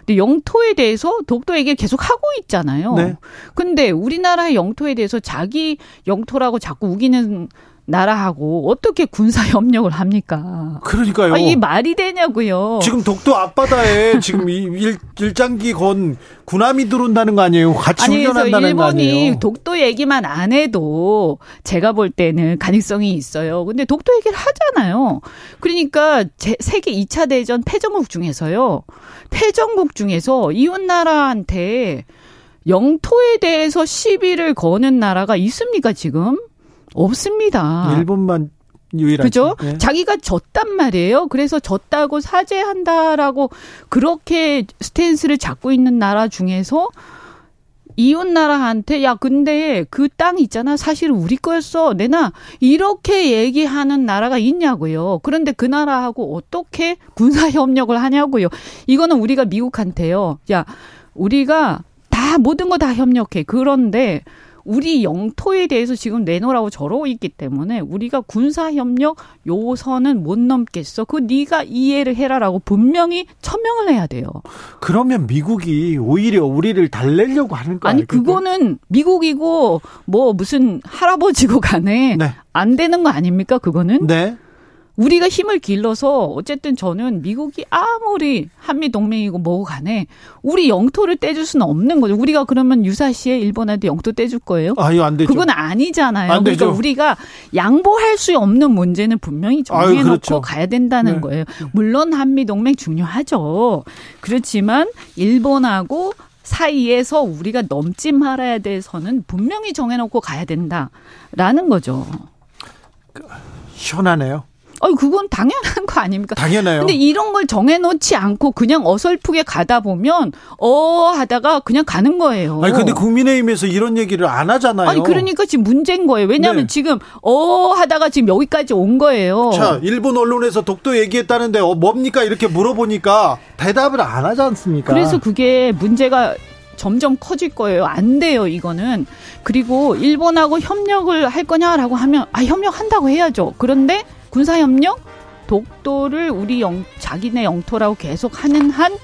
근데 영토에 대해서 독도 얘기를 계속 하고 있잖아요. 네. 근데 우리나라의 영토에 대해서 자기 영토라고 자꾸 우기는 나라하고 어떻게 군사 협력을 합니까? 그러니까요. 아, 이게 말이 되냐고요. 지금 독도 앞바다에 지금 이 일, 일장기 건 군함이 들어온다는 거 아니에요? 같이 아니 훈련한다는 거 일본이 아니에요? 독도 얘기만 안 해도 제가 볼 때는 가능성이 있어요. 근데 독도 얘기를 하잖아요. 그러니까 제, 세계 2차 대전 패전국 중에서요. 패전국 중에서 이웃 나라한테 영토에 대해서 시비를 거는 나라가 있습니까, 지금? 없습니다. 일본만 유일하죠. 그죠? 예. 자기가 졌단 말이에요. 그래서 졌다고 사죄한다라고 그렇게 스탠스를 잡고 있는 나라 중에서 이웃 나라한테 야 근데 그 땅 있잖아 사실 우리 거였어 내나 이렇게 얘기하는 나라가 있냐고요. 그런데 그 나라하고 어떻게 군사 협력을 하냐고요. 이거는 우리가 미국한테요. 야 우리가 다 모든 거 다 협력해. 그런데 우리 영토에 대해서 지금 내놓으라고 저러고 있기 때문에 우리가 군사 협력 요선은 못 넘겠어. 그 네가 이해를 해라라고 분명히 천명을 해야 돼요. 그러면 미국이 오히려 우리를 달래려고 하는 거 아니 아닐까요? 그거는 미국이고 뭐 무슨 할아버지고 간에 네. 안 되는 거 아닙니까? 그거는 네. 우리가 힘을 길러서 어쨌든 저는 미국이 아무리 한미 동맹이고 뭐고 간에 우리 영토를 떼줄 수는 없는 거죠. 우리가 그러면 유사시에 일본한테 영토 떼줄 거예요? 아, 이거 안 되죠. 그건 아니잖아요. 안 그러니까 되죠. 우리가 양보할 수 없는 문제는 분명히 아유, 정해놓고 그렇죠. 가야 된다는 네. 거예요. 물론 한미 동맹 중요하죠. 그렇지만 일본하고 사이에서 우리가 넘지 말아야 될 선은 분명히 정해놓고 가야 된다라는 거죠. 시원하네요. 어, 그건 당연한 거 아닙니까? 당연해요. 근데 이런 걸 정해놓지 않고 그냥 어설프게 가다 보면 어 하다가 그냥 가는 거예요. 아니 근데 국민의힘에서 이런 얘기를 안 하잖아요. 아니 그러니까 지금 문제인 거예요. 왜냐하면 네. 지금 어 하다가 지금 여기까지 온 거예요. 자, 일본 언론에서 독도 얘기했다는데 어, 뭡니까 이렇게 물어보니까 대답을 안 하지 않습니까? 그래서 그게 문제가 점점 커질 거예요. 안 돼요, 이거는. 그리고 일본하고 협력을 할 거냐라고 하면 아 협력한다고 해야죠. 그런데 군사 협력 독도를 우리 영, 자기네 영토라고 계속 하는 한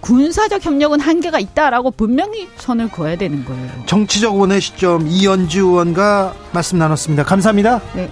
군사적 협력은 한계가 있다라고 분명히 선을 그어야 되는 거예요. 정치적 원의 시점 이연주 의원과 말씀 나눴습니다. 감사합니다. 네.